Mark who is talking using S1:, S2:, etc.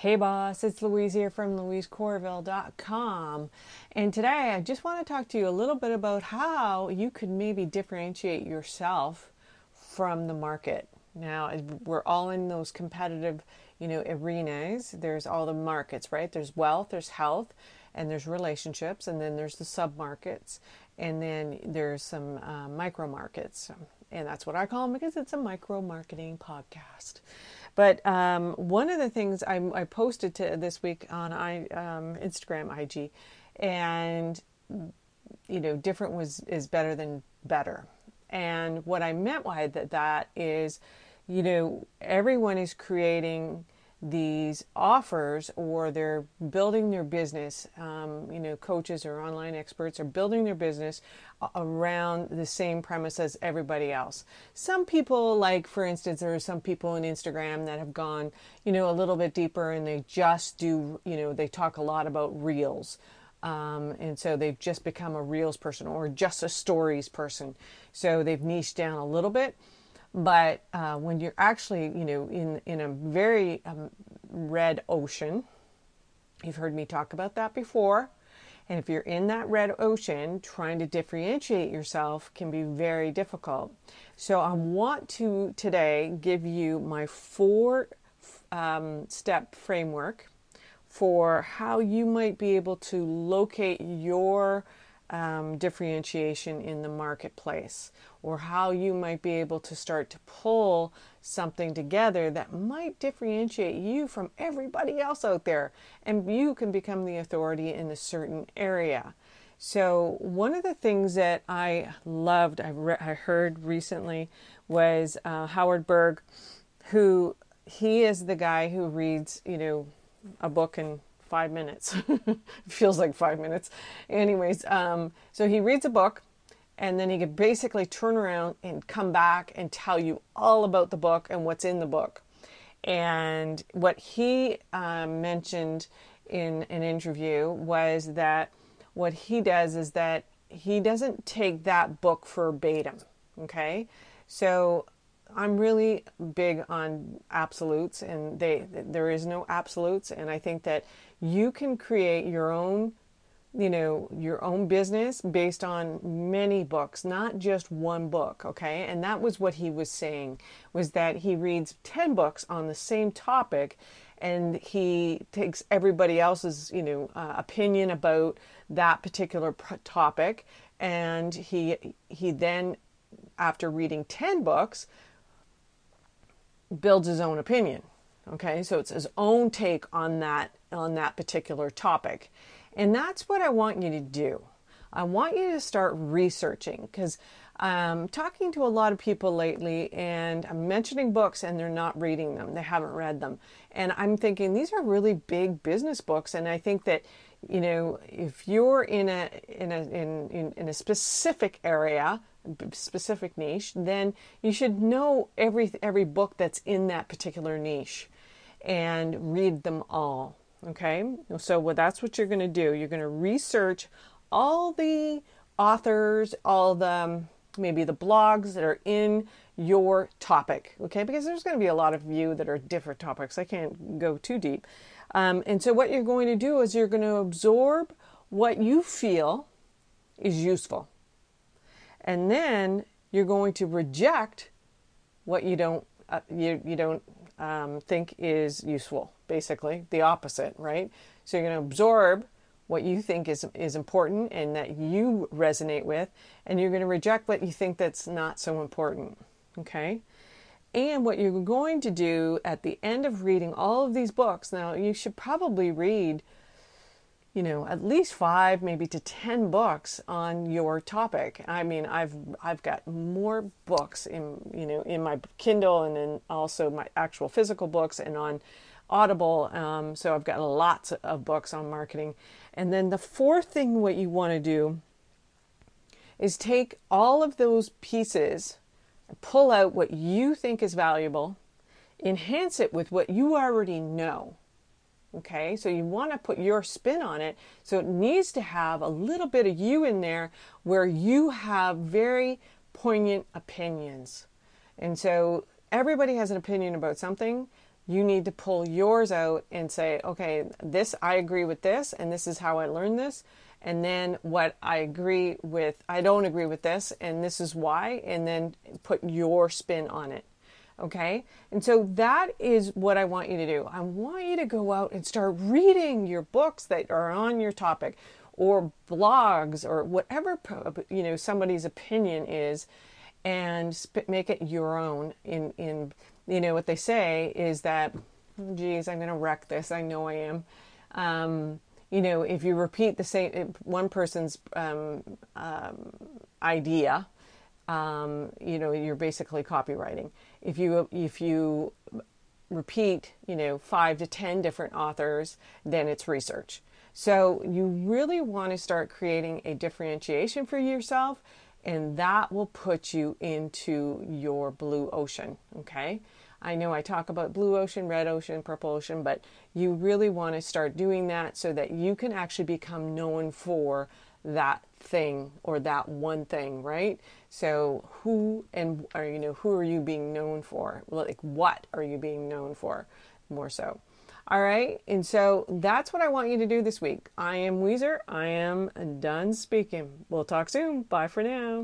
S1: Hey boss, it's Louise here from louisecorville.com. And today I just want to talk to you a little bit about how you could maybe differentiate yourself from the market. Now, we're all in those competitive, you know, arenas. There's all the markets, right? There's wealth, there's health, and there's relationships, and then there's the sub markets, and then there's some uh, micro markets. And that's what I call them because it's a micro marketing podcast. But um, one of the things I, I posted to this week on I, um, Instagram, IG, and you know, different was is better than better. And what I meant by that, that is, you know, everyone is creating these offers or they're building their business, um, you know, coaches or online experts are building their business around the same premise as everybody else. Some people, like for instance, there are some people on Instagram that have gone, you know, a little bit deeper and they just do, you know, they talk a lot about reels. Um, and so they've just become a reels person or just a stories person. So they've niched down a little bit but uh, when you're actually, you know, in in a very um, red ocean, you've heard me talk about that before. And if you're in that red ocean, trying to differentiate yourself can be very difficult. So I want to today give you my four um, step framework for how you might be able to locate your um, differentiation in the marketplace or how you might be able to start to pull something together that might differentiate you from everybody else out there and you can become the authority in a certain area. So, one of the things that I loved, I, re- I heard recently, was uh, Howard Berg, who he is the guy who reads, you know, a book in five minutes. feels like five minutes. Anyways, um, so he reads a book and then he could basically turn around and come back and tell you all about the book and what's in the book. And what he um, mentioned in an interview was that what he does is that he doesn't take that book verbatim. Okay, so I'm really big on absolutes, and they there is no absolutes, and I think that you can create your own you know your own business based on many books not just one book okay? And that was what he was saying was that he reads 10 books on the same topic and he takes everybody else's you know uh, opinion about that particular topic and he he then after reading 10 books builds his own opinion okay so it's his own take on that on that particular topic. And that's what I want you to do. I want you to start researching because I'm um, talking to a lot of people lately and I'm mentioning books and they're not reading them. They haven't read them. And I'm thinking these are really big business books. And I think that, you know, if you're in a, in a, in, in, in a specific area, specific niche, then you should know every, every book that's in that particular niche and read them all. Okay, so well, that's what you're going to do. You're going to research all the authors, all the um, maybe the blogs that are in your topic. Okay, because there's going to be a lot of you that are different topics. I can't go too deep. Um, and so, what you're going to do is you're going to absorb what you feel is useful, and then you're going to reject what you don't uh, you you don't um, think is useful basically the opposite, right? So you're going to absorb what you think is is important and that you resonate with, and you're going to reject what you think that's not so important. Okay? And what you're going to do at the end of reading all of these books, now you should probably read, you know, at least five, maybe to ten books on your topic. I mean, I've I've got more books in you know in my Kindle and then also my actual physical books and on Audible. Um, so I've got lots of books on marketing. And then the fourth thing, what you want to do is take all of those pieces, pull out what you think is valuable, enhance it with what you already know. Okay, so you want to put your spin on it. So it needs to have a little bit of you in there where you have very poignant opinions. And so everybody has an opinion about something you need to pull yours out and say, okay, this I agree with this, and this is how I learned this. And then what I agree with, I don't agree with this, and this is why, and then put your spin on it. Okay. And so that is what I want you to do. I want you to go out and start reading your books that are on your topic or blogs or whatever, you know, somebody's opinion is and make it your own in, in, you know, what they say is that, geez, I'm going to wreck this. I know I am. Um, you know, if you repeat the same, one person's um, um, idea, um, you know, you're basically copywriting. If you if you repeat, you know, five to ten different authors, then it's research. So you really want to start creating a differentiation for yourself, and that will put you into your blue ocean. Okay. I know I talk about blue ocean, red ocean, purple ocean, but you really want to start doing that so that you can actually become known for that thing or that one thing, right? So who and or you know who are you being known for? Like what are you being known for? More so. All right, and so that's what I want you to do this week. I am Weezer. I am done speaking. We'll talk soon. Bye for now.